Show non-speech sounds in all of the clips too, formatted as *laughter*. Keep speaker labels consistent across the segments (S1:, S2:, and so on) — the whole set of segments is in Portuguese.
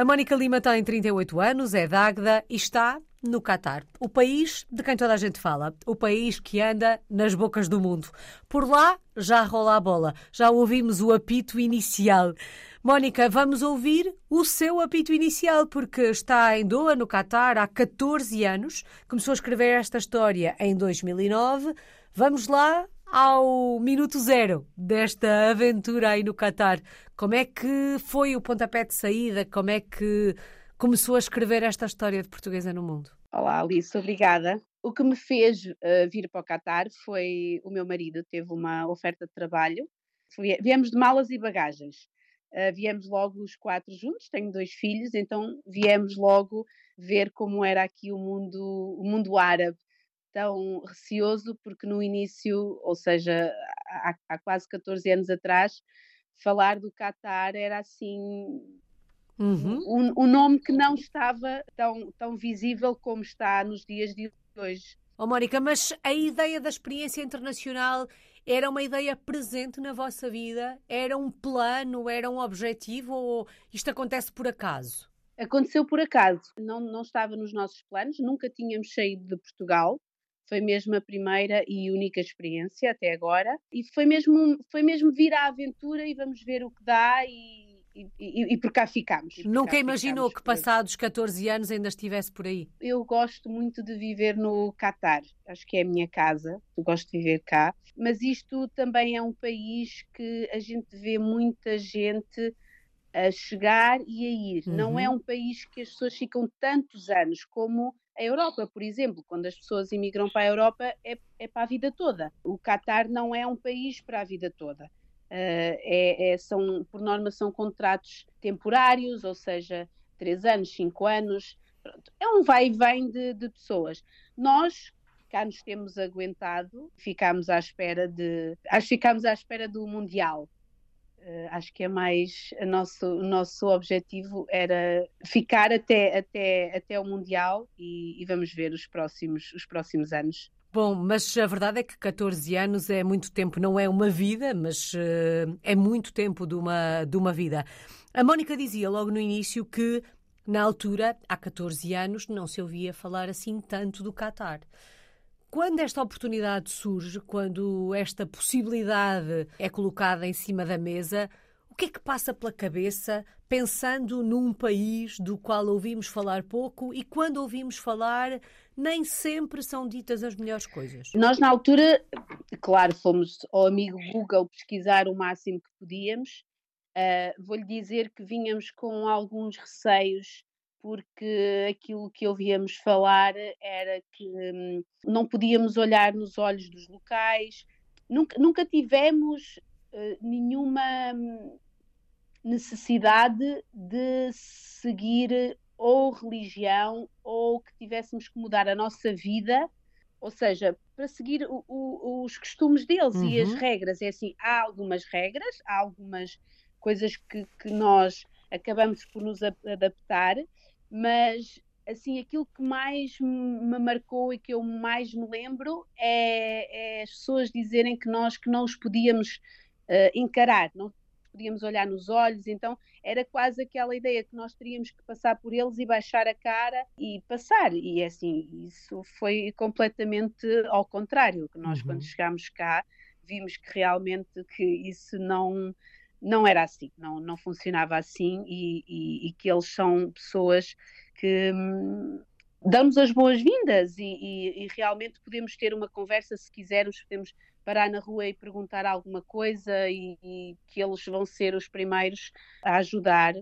S1: A Mónica Lima tem 38 anos, é d'Águeda e está no Catar. O país de quem toda a gente fala. O país que anda nas bocas do mundo. Por lá já rola a bola. Já ouvimos o apito inicial. Mónica, vamos ouvir o seu apito inicial, porque está em Doha, no Catar, há 14 anos. Começou a escrever esta história em 2009. Vamos lá ao minuto zero desta aventura aí no Catar. Como é que foi o pontapé de saída? Como é que começou a escrever esta história de portuguesa no mundo?
S2: Olá, Alice, obrigada. O que me fez uh, vir para o Catar foi o meu marido teve uma oferta de trabalho. Viemos de malas e bagagens. Uh, viemos logo os quatro juntos, tenho dois filhos, então viemos logo ver como era aqui o mundo, o mundo árabe tão receoso, porque no início, ou seja, há, há quase 14 anos atrás, falar do Qatar era assim uhum. um, um, nome que não estava tão, tão visível como está nos dias de hoje.
S1: Oh, Mónica, mas a ideia da experiência internacional era uma ideia presente na vossa vida? Era um plano? Era um objetivo? Ou isto acontece por acaso?
S2: Aconteceu por acaso. Não, não estava nos nossos planos, nunca tínhamos saído de Portugal. Foi mesmo a primeira e única experiência até agora. E foi mesmo, foi mesmo vir à aventura e vamos ver o que dá e, e, e, por cá ficámos.
S1: Nunca imaginou ficamos, que passados 14 anos ainda estivesse por aí?
S2: Eu gosto muito de viver no Catar, acho que é a minha casa, eu gosto de viver cá, mas isto também é um país que a gente vê muita gente a chegar e a ir. Uhum. Não é uhum. um país que as pessoas ficam tantos anos como a Europa, por exemplo, quando as pessoas imigram para a Europa, é, é para a vida toda. O Qatar não é um país para a vida toda. Uh, é, é, são, por norma, são contratos temporários, ou seja, três anos, cinco anos. Pronto. É um vai e vem de, de pessoas. Nós cá nos temos aguentado, ficámos à espera de. Acho que ficámos à espera do Mundial. Uh, acho que é mais a nosso, o nosso objetivo era ficar até, até, até o Mundial e, e, vamos ver os próximos, os próximos anos.
S1: Bom, mas a verdade é que 14 anos é muito tempo, não é uma vida, mas uh, é muito tempo de uma, de uma vida. A Mónica dizia logo no início que, na altura, há 14 anos, não se ouvia falar assim tanto do Qatar. Quando esta oportunidade surge, quando esta possibilidade é colocada em cima da mesa, o que é que passa pela cabeça pensando num país do qual ouvimos falar pouco e quando ouvimos falar, nem sempre são ditas as melhores coisas?
S2: Nós, na altura, claro, fomos ao amigo Google pesquisar o máximo que podíamos. Uh, Vou-lhe dizer que vínhamos com alguns receios porque aquilo que ouvíamos falar era que hum, não podíamos olhar nos olhos dos locais, nunca, nunca tivemos uh, nenhuma hum, necessidade de seguir ou religião ou que tivéssemos que mudar a nossa vida, ou seja, para seguir o, o, os costumes deles uhum. e as uhum. regras. É assim, há algumas regras, há algumas coisas que, que nós acabamos por nos adaptar, mas assim aquilo que mais me marcou e que eu mais me lembro é, é as pessoas dizerem que nós que não os podíamos uh, encarar, não podíamos olhar nos olhos, então era quase aquela ideia que nós teríamos que passar por eles e baixar a cara e passar, e é assim, isso foi completamente ao contrário, que nós uhum. quando chegámos cá vimos que realmente que isso não não era assim, não, não funcionava assim e, e, e que eles são pessoas que hum, dão-nos as boas-vindas e, e, realmente podemos ter uma conversa se quisermos, podemos parar na rua e perguntar alguma coisa e, que eles vão ser os primeiros a ajudar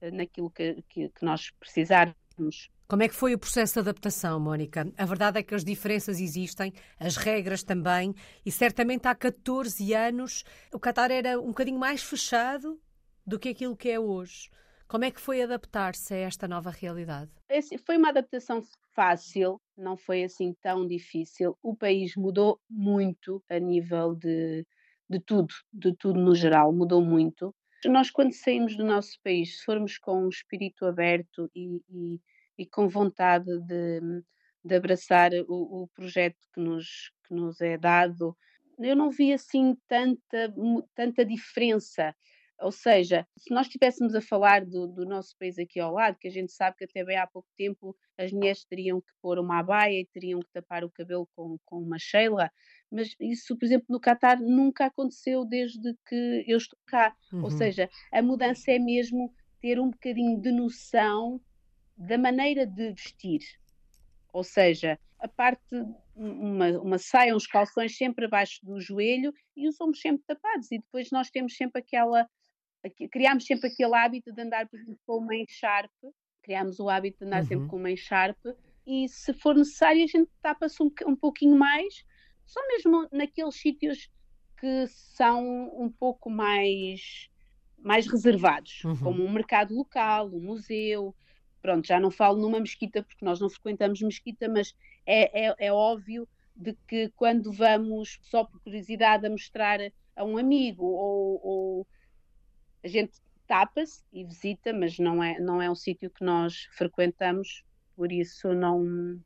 S2: eh, naquilo que, que, que nós precisarmos.
S1: Como é que foi o processo de adaptação, Mónica? A verdade é que as diferenças existem, as regras também, e certamente há 14 anos o Qatar era um bocadinho mais fechado do que aquilo que é hoje. Como é que foi adaptar-se a esta nova realidade?
S2: É assim, foi uma adaptação fácil, não foi assim tão difícil. O país mudou muito a nível de, de tudo, de tudo no geral, mudou muito. Nós, quando saímos do nosso país, se formos com um espírito aberto e, e e com vontade de, de abraçar o, o, projeto que nos, que nos é dado. Eu não vi assim tanta, tanta diferença. Ou seja, se nós estivéssemos a falar do, do, nosso país aqui ao lado, que a gente sabe que até bem há pouco tempo as mulheres teriam que pôr uma abaia e teriam que tapar o cabelo com, com uma sheila, mas isso, por exemplo, no Catar nunca aconteceu desde que eu estou cá. Uhum. Ou seja, a mudança é mesmo ter um bocadinho de noção da maneira de vestir. Ou seja, a parte, uma, uma saia, uns calções sempre abaixo do joelho e os ombros sempre tapados. E depois nós temos sempre aquela criámos sempre aquele hábito de andar por exemplo, com uma encharpe, criámos o hábito de andar uhum. sempre com uma encharpe e se for necessário a gente tapa-se um, um pouquinho mais, só mesmo naqueles sítios que são um pouco mais, mais reservados, uhum. como um mercado local, um museu. Pronto, já não falo numa mesquita porque nós não frequentamos mesquita, mas é, é, é óbvio de que quando vamos só por curiosidade a mostrar a um amigo ou, ou a gente tapa-se e visita, mas não é, não é um sítio que nós frequentamos, por isso não,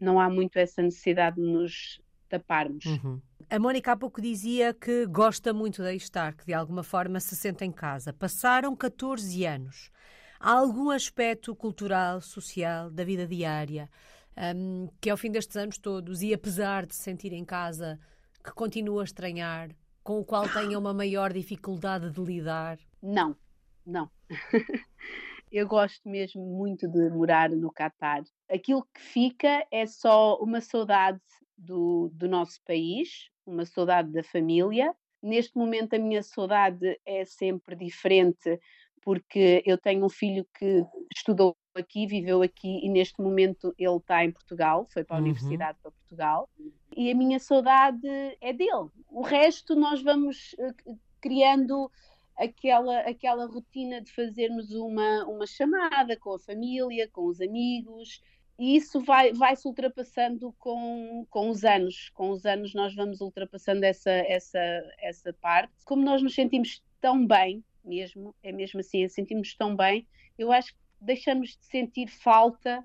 S2: não há muito essa necessidade de nos taparmos.
S1: Uhum. A Mónica há pouco dizia que gosta muito de estar, que de alguma forma se sente em casa. Passaram 14 anos. Há algum aspecto cultural, social, da vida diária, um, que ao fim destes anos todos, e apesar de se sentir em casa, que continua a estranhar, com o qual tenha uma maior dificuldade de lidar?
S2: Não, não. *laughs* Eu gosto mesmo muito de morar no Catar. Aquilo que fica é só uma saudade do, do nosso país, uma saudade da família. Neste momento, a minha saudade é sempre diferente, porque eu tenho um filho que estudou aqui, viveu aqui e neste momento ele está em Portugal, foi para a uhum. universidade para Portugal. E a minha saudade é dele. O resto nós vamos uh, criando aquela, aquela rotina de fazermos uma, uma chamada com a família, com os amigos, e isso vai, vai se ultrapassando com, com os anos. Com os anos nós vamos ultrapassando essa, essa, essa parte. Como nós nos sentimos tão bem, mesmo, é mesmo assim, sentimos tão bem, eu acho que deixamos de sentir falta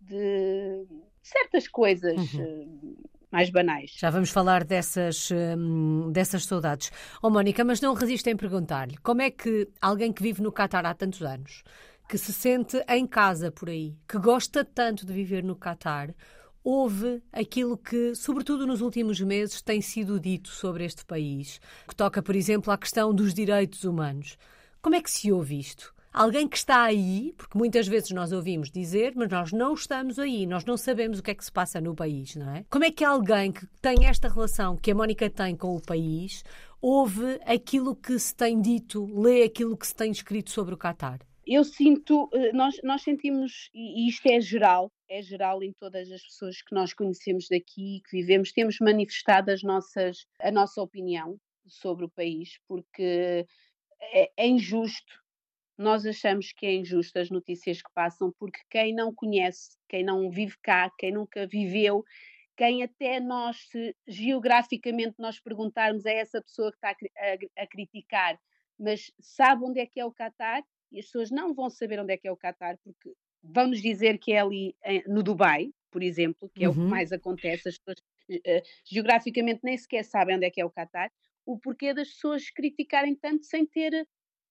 S2: de certas coisas. Uhum. Eh, mais banais.
S1: Já vamos falar dessas, hum, dessas saudades. Oh, Mónica, mas não resisto em perguntar-lhe como é que alguém que vive no Catar há tantos anos, que se sente em casa por aí, que gosta tanto de viver no Catar, ouve aquilo que, sobretudo nos últimos meses, tem sido dito sobre este país, que toca, por exemplo, à questão dos direitos humanos. Como é que se ouve isto? alguém que está aí, porque muitas vezes nós ouvimos dizer, mas nós não estamos aí, nós não sabemos o que é que se passa no país, não é? Como é que alguém que tem esta relação que a Mónica tem com o país ouve aquilo que se tem dito, lê aquilo que se tem escrito sobre o Qatar?
S2: Eu sinto, eh, nós, nós sentimos, e isto é geral, é geral em todas as pessoas que nós conhecemos daqui, que vivemos, temos manifestado as nossas, a nossa opinião sobre o país, porque é, é injusto nós achamos que é injusto as notícias que passam, porque quem não conhece, quem não vive cá, quem nunca viveu, quem até nós, se geograficamente nós perguntarmos a essa pessoa que está a, a, a criticar, mas sabe onde é que é o Catar? E as pessoas não vão saber onde é que é o Catar, porque vão-nos dizer que é ali em, no Dubai, por exemplo, que é uhum. o que uhum. mais acontece, as pessoas uh, geograficamente nem sequer sabem onde é que é o Catar, o porquê das pessoas criticarem tanto sem ter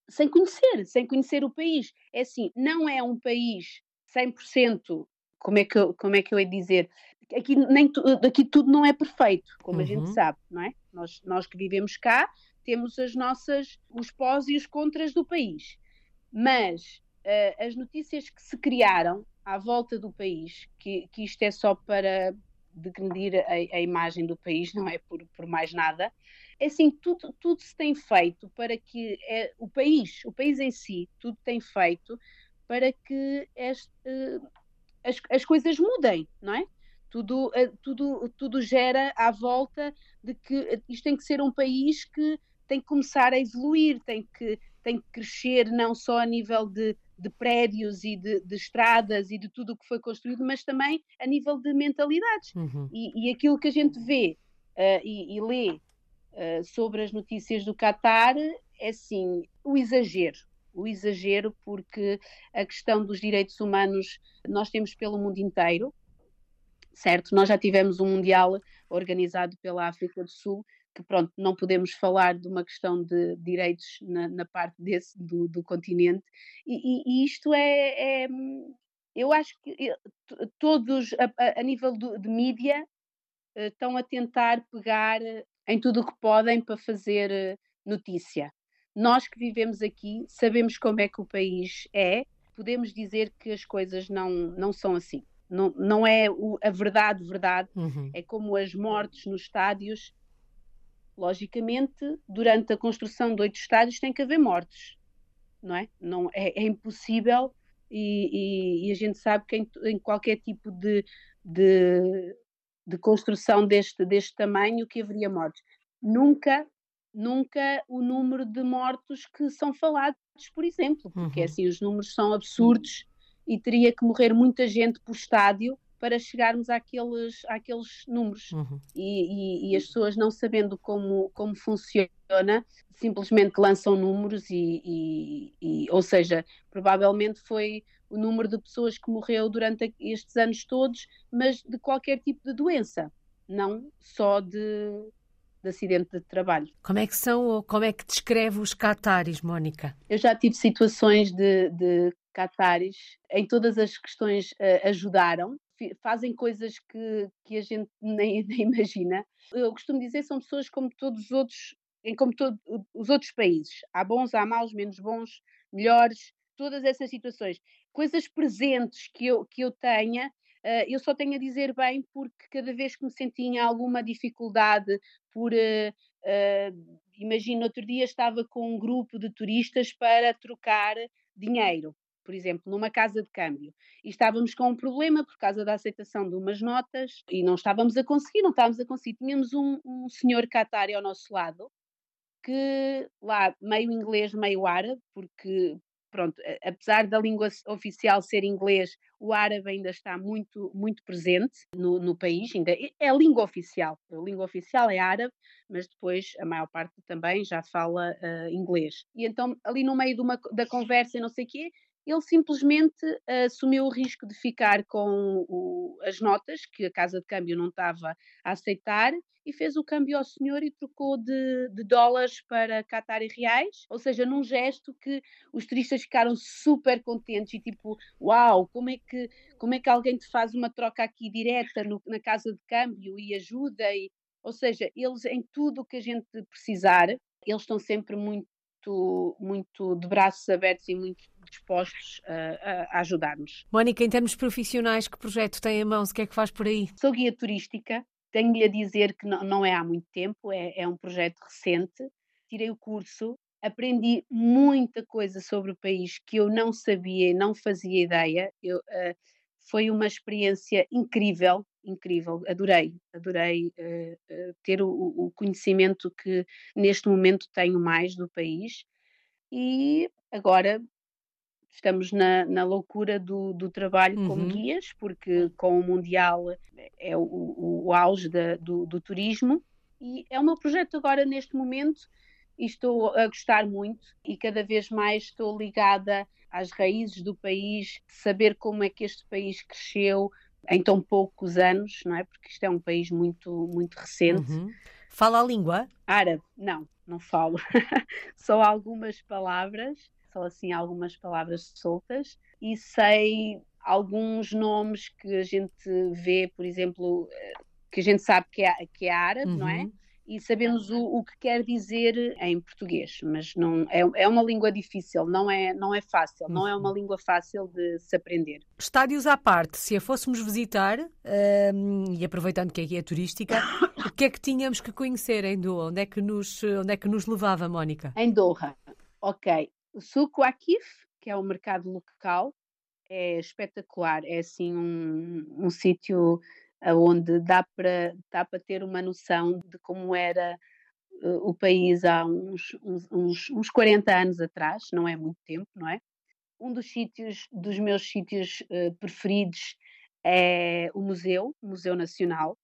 S2: sem conhecer, sem conhecer o país. É assim, não é um país 100%, como é que eu, como é que eu ia dizer? Aqui, nem, aqui tudo não é perfeito, como uhum. a gente uhum. sabe, não é? Nós, nós que vivemos cá temos as nossas, os pós e os contras do país. Mas uh, as notícias que se criaram à volta do país, que, que isto é só para degredir a, a imagem do país, não é por, por mais nada, é assim, tudo, tudo se tem feito para que é, o país, o país em si, tudo tem feito para que este, uh, as, as coisas mudem, não é? Tudo, uh, tudo, tudo gera à volta de que isto tem que ser um país que tem que começar a evoluir, tem que, tem que crescer não só a nível de, de prédios e de, de, estradas e de tudo o que foi construído, mas também a nível de mentalidades. Uhum. E, e, aquilo que a gente vê uh, e, e, lê eh, sobre as notícias do Qatar é sim o exagero. O exagero, porque a questão dos direitos humanos nós temos pelo mundo inteiro, certo? Nós já tivemos um Mundial organizado pela África do Sul, que pronto, não podemos falar de uma questão de direitos na, na parte desse do, do continente, e, e, isto é, é, eu acho que todos a, a nível do, de mídia eh, estão a tentar pegar em tudo o que podem para fazer eh, notícia. Nós que vivemos aqui sabemos como é que o país é, podemos dizer que as coisas não, não são assim. Não, não é o, a verdade, verdade. Uhum. É como as mortes nos estádios. Logicamente, durante a construção de oito estádios tem que haver mortes, não é? Não, é, é impossível e, e, e, a gente sabe que em, em qualquer tipo de, de, de, construção deste, deste tamanho que haveria mortes. Nunca nunca o número de mortos que são falados, por exemplo, porque uhum. assim os números são absurdos e teria que morrer muita gente por estádio para chegarmos àqueles, àqueles números. Uhum. E, e, e, as pessoas não sabendo como, como funciona, simplesmente lançam números e, e, ou seja, provavelmente foi o número de pessoas que morreu durante estes anos todos, mas de qualquer tipo de doença, não só de, de acidente de trabalho.
S1: Como é que são, como é que descreve os cataris, Mónica?
S2: Eu já tive situações de, de cataris, em todas as questões uh, ajudaram, fazem coisas que, que a gente *laughs* nem, nem, imagina. Eu costumo dizer são pessoas como todos os outros, como todos os outros países. Há bons, há maus, menos bons, melhores, todas essas situações. Coisas presentes que eu, que eu tenha, Uh, eu só tenho a dizer bem porque cada vez que me senti em alguma dificuldade por. Uh, uh, imagino, outro dia estava com um grupo de turistas para trocar dinheiro, por exemplo, numa casa de câmbio. E estávamos com um problema por causa da aceitação de umas notas e não estávamos a conseguir, não estávamos a conseguir. Tínhamos um, um senhor Qatari ao nosso lado que lá meio inglês, meio árabe, porque pronto, apesar da língua oficial ser inglês, o árabe ainda está muito, muito presente no, no país, ainda é, a língua oficial. A língua oficial é árabe, mas depois a maior parte também já fala uh, inglês. E então, ali no meio uma, da conversa e não sei o quê, ele simplesmente uh, assumiu o risco de ficar com o, as notas que a casa de câmbio não estava a aceitar e fez o câmbio ao senhor e trocou de, de dólares para Qatar e reais, ou seja, num gesto que os turistas ficaram super contentes e tipo, uau, como é que, como é que alguém te faz uma troca aqui direta no, na casa de câmbio e ajuda, e, ou seja, eles em tudo o que a gente precisar, eles estão sempre muito muito, muito de braços abertos e muito dispostos a, a ajudar-nos.
S1: Mónica, em termos profissionais, que projeto tem em mãos? O que é que faz por aí?
S2: Sou guia turística, tenho-lhe a dizer que não, não, é há muito tempo, é, é um projeto recente. Tirei o curso, aprendi muita coisa sobre o país que eu não sabia, não fazia ideia. Eu, uh, foi uma experiência incrível, incrível. Adorei, adorei uh, uh, ter o, o, conhecimento que neste momento tenho mais do país. E agora estamos na, na loucura do, do trabalho uhum. como guias, porque com o Mundial é o, o, o auge da, do, do turismo. E é o meu projeto agora neste momento e estou a gostar muito e cada vez mais estou ligada às raízes do país, saber como é que este país cresceu em tão poucos anos, não é? Porque isto é um país muito, muito recente. Uhum.
S1: Fala a língua?
S2: Árabe, não, não falo. *laughs* só algumas palavras, só assim algumas palavras soltas e sei alguns nomes que a gente vê, por exemplo, eh, que a gente sabe que é, que é árabe, uhum. não é? E sabemos o, o que quer dizer em português, mas não é, é uma língua difícil, não é, não é fácil, não é uma uhum. língua fácil de se aprender.
S1: Estádios à parte, se a fôssemos visitar, um, e aproveitando que aqui é turística, *coughs* o que é que tínhamos que conhecer em Doha? Onde é que nos, onde é que nos levava, Mónica?
S2: Em Doha, ok. O Suco Akif, que é o mercado local, é espetacular, é assim um, um sítio onde dá para dá para ter uma noção de como era uh, o país há uns, uns, uns 40 anos atrás, não é muito tempo, não é? Um dos sítios, dos meus sítios uh, preferidos é o museu, Museu Nacional,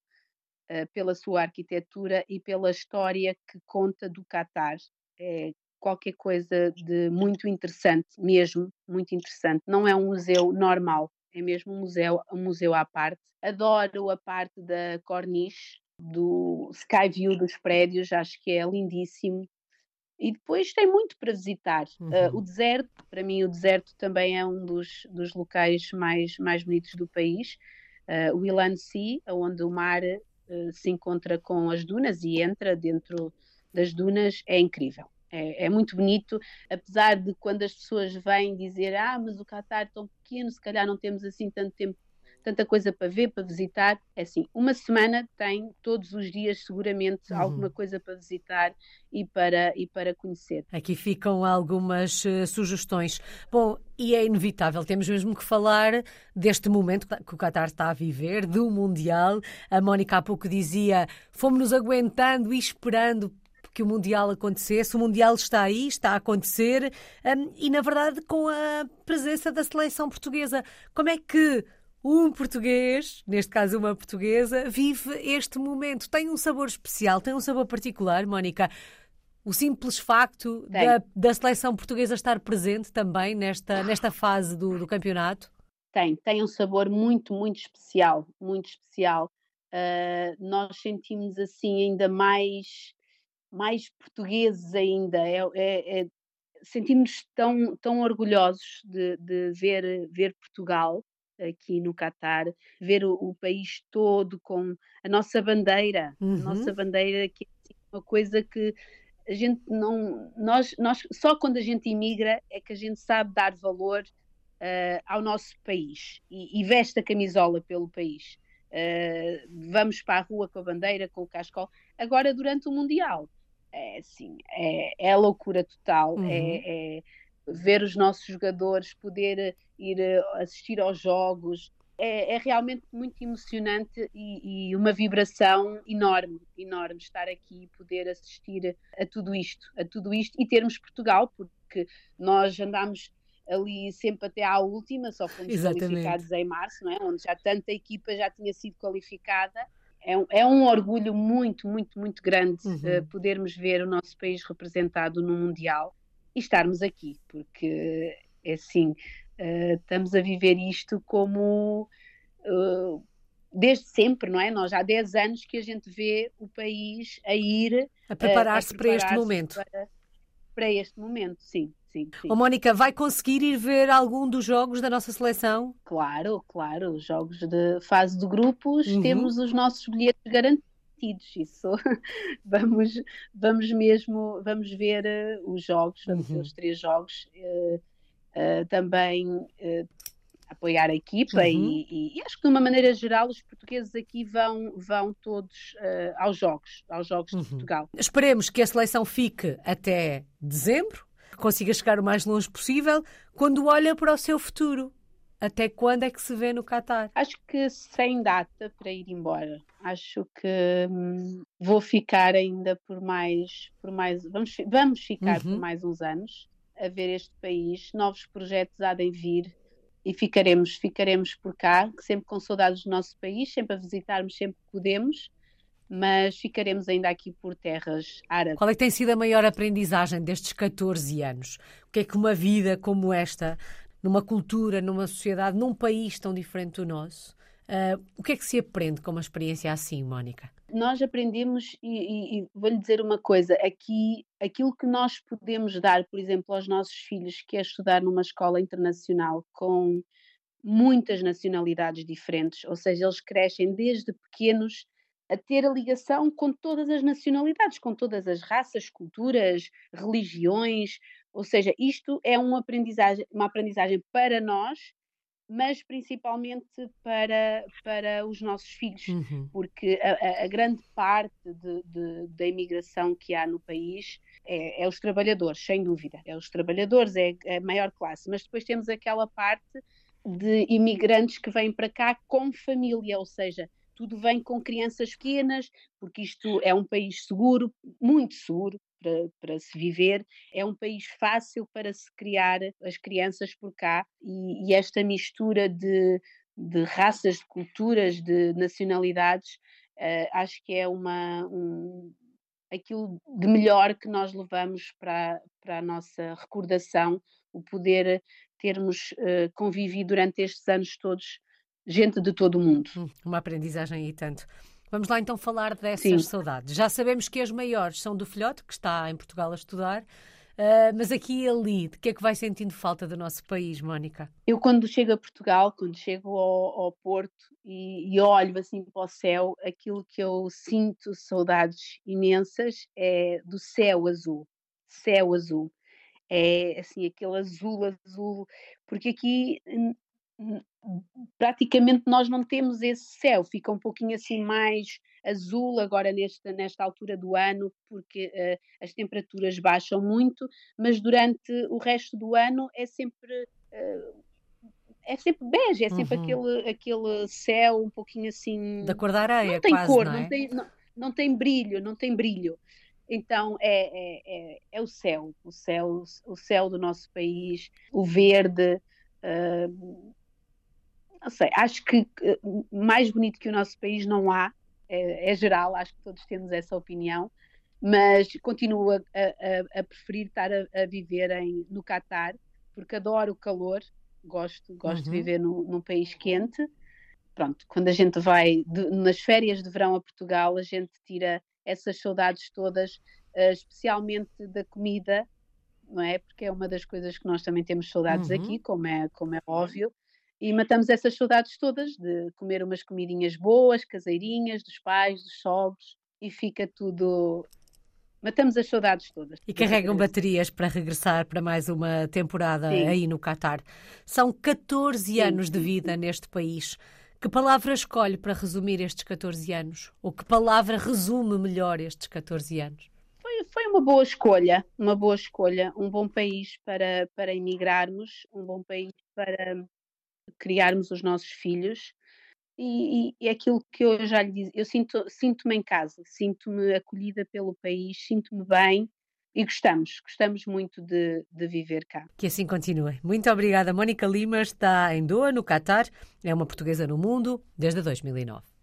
S2: uh, pela sua arquitetura e pela história que conta do Catar. É qualquer coisa de muito interessante, mesmo muito interessante. Não é um museu normal, é mesmo um museu, um museu à parte. Adoro a parte da corniche, do sky view dos prédios, acho que é lindíssimo. E depois tem muito para visitar. Uhum. Uh, o deserto, para mim, o deserto também é um dos, dos locais mais, mais bonitos do país. Uh, o Ilan Sea, onde o mar uh, se encontra com as dunas e entra dentro das dunas, é incrível. É, é, muito bonito, apesar de quando as pessoas vêm dizer ah, mas o Qatar é tão pequeno, se calhar não temos assim tanto tempo tanta coisa para ver, para visitar. É assim, uma semana tem todos os dias seguramente uhum. alguma coisa para visitar e para, e para conhecer.
S1: Aqui ficam algumas uh, sugestões. Bom, e é inevitável, temos mesmo que falar deste momento que o Qatar está a viver, do Mundial. A Mónica há pouco dizia, fomos-nos aguentando e esperando que o Mundial acontecesse. O Mundial está aí, está a acontecer um, e, na verdade, com a presença da seleção portuguesa. Como é que um português, neste caso uma portuguesa, vive este momento. Tem um sabor especial, tem um sabor particular, Mónica. O simples facto da, da, seleção portuguesa estar presente também nesta, nesta fase do, do, campeonato?
S2: Tem, tem um sabor muito, muito especial, muito especial. Uh, nós sentimos assim ainda mais, mais portugueses ainda. É, é, é, sentimos tão, tão orgulhosos de, de ver, ver Portugal aqui no Catar, ver o, o, país todo com a nossa bandeira, uhum. a nossa bandeira que é assim uma coisa que a gente não, nós, nós só quando a gente imigra é que a gente sabe dar valor uh, ao nosso país e, e, veste a camisola pelo país. Uh, vamos para a rua com a bandeira, com o cascol. Agora, durante o Mundial, é assim, é, é loucura total, é, uhum. é, é ver os nossos jogadores, poder ir eh, assistir aos jogos. É, é realmente muito emocionante e, e, uma vibração enorme, enorme estar aqui e poder assistir a tudo isto, a tudo isto e termos Portugal, porque nós andámos ali sempre até à última, só fomos Exatamente. qualificados em março, não é? onde já tanta equipa já tinha sido qualificada. É um, é um orgulho muito, muito, muito grande uhum. uh, podermos ver o nosso país representado no Mundial e estarmos aqui, porque é assim, uh, estamos a viver isto como uh, desde sempre, não é? Nós há 10 anos que a gente vê o país a ir
S1: a preparar-se preparar para este momento.
S2: Para, para, este momento, sim. Sim, sim.
S1: Oh, Mónica, vai conseguir ir ver algum dos jogos da nossa seleção?
S2: Claro, claro. Os jogos de fase de grupos, uhum. temos os nossos bilhetes garantidos isso *laughs* vamos, vamos mesmo, vamos ver uh, os jogos, vamos uhum. ver os três jogos, uh, uh, também apoiar a equipa uhum. e, e, e, acho que de uma maneira geral os portugueses aqui vão, vão todos aos jogos, aos jogos uhum. de Portugal.
S1: Esperemos que a seleção fique até dezembro, consiga chegar o mais longe possível, quando olha para o seu futuro. Até quando é que se vê no Qatar?
S2: Acho que sem data para ir embora. Acho que hum, vou ficar ainda por mais, por mais vamos, vamos ficar uhum. por mais uns anos a ver este país. Novos projetos há de vir e ficaremos, ficaremos por cá, sempre com saudades do nosso país, sempre a visitarmos sempre que podemos, mas ficaremos ainda aqui por terras árabes.
S1: Qual é que tem sido a maior aprendizagem destes 14 anos? O que é que uma vida como esta numa cultura, numa sociedade, num país tão diferente do nosso. Uh, o que é que se aprende com uma experiência assim, Mónica?
S2: Nós aprendemos, e, e, e vou-lhe dizer uma coisa: aqui, aquilo que nós podemos dar, por exemplo, aos nossos filhos, que é estudar numa escola internacional com muitas nacionalidades diferentes, ou seja, eles crescem desde pequenos a ter a ligação com todas as nacionalidades, com todas as raças, culturas, religiões, ou seja, isto é uma aprendizagem, uma aprendizagem para nós, mas principalmente para, para os nossos filhos, uhum. porque a, a, grande parte de, de, da imigração que há no país é, é, os trabalhadores, sem dúvida. É os trabalhadores, é, é a maior classe, mas depois temos aquela parte de imigrantes que vêm para cá com família, ou seja, tudo vem com crianças pequenas, porque isto é um país seguro, muito seguro, para, para, se viver. É um país fácil para se criar as crianças por cá e, e esta mistura de, de, raças, de culturas, de nacionalidades, uh, acho que é uma. Um, aquilo de melhor que nós levamos para, para a nossa recordação, o poder termos uh, convivido durante estes anos todos gente de todo o mundo. Hum,
S1: uma aprendizagem e tanto. Vamos lá então falar dessas Sim. saudades. Já sabemos que as maiores são do filhote, que está em Portugal a estudar, Uh, mas aqui e ali, de que é que vai sentindo falta do nosso país, Mónica?
S2: Eu, quando chego a Portugal, quando chego ao, ao Porto e, e, olho assim para o céu, aquilo que eu sinto saudades imensas é do céu azul. Céu azul. É assim, aquele azul, azul, porque aqui praticamente nós não temos esse céu, fica um pouquinho assim mais azul agora nesta, nesta altura do ano, porque uh, as temperaturas baixam muito, mas durante o resto do ano é sempre. Uh, é sempre bege, é sempre uhum. aquele, aquele céu um pouquinho assim.
S1: Da cor da areia,
S2: não tem
S1: quase,
S2: cor,
S1: não, é?
S2: não, tem, não, não, tem brilho, não tem brilho. Então é, é, é, é, o céu, o céu, o céu do nosso país, o verde. Uh, não sei, acho que mais bonito que o nosso país não há, é, é geral, acho que todos temos essa opinião, mas continuo a, a, a preferir estar a, a, viver em, no Catar, porque adoro o calor, gosto, gosto uhum. de viver no, num país quente. Pronto, quando a gente vai de, nas férias de verão a Portugal, a gente tira essas saudades todas, uh, especialmente da comida, não é? Porque é uma das coisas que nós também temos saudades uhum. aqui, como é, como é óbvio e matamos essas saudades todas de comer umas comidinhas boas, caseirinhas, dos pais, dos sogros, e fica tudo. Matamos as saudades todas.
S1: E carregam baterias para regressar para mais uma temporada Sim. aí no Catar. São 14 Sim. anos de vida neste país. Que palavra escolhe para resumir estes 14 anos? Ou que palavra resume melhor estes 14 anos?
S2: Foi, foi uma boa escolha, uma boa escolha, um bom país para, para emigrarmos, um bom país para, criarmos os nossos filhos. E, e, é aquilo que eu já lhe disse, eu sinto, sinto-me em casa, sinto-me acolhida pelo país, sinto-me bem e gostamos, gostamos muito de, de, viver cá.
S1: Que assim continue. Muito obrigada. Mónica Lima está em Doha, no Catar, é uma portuguesa no mundo desde 2009.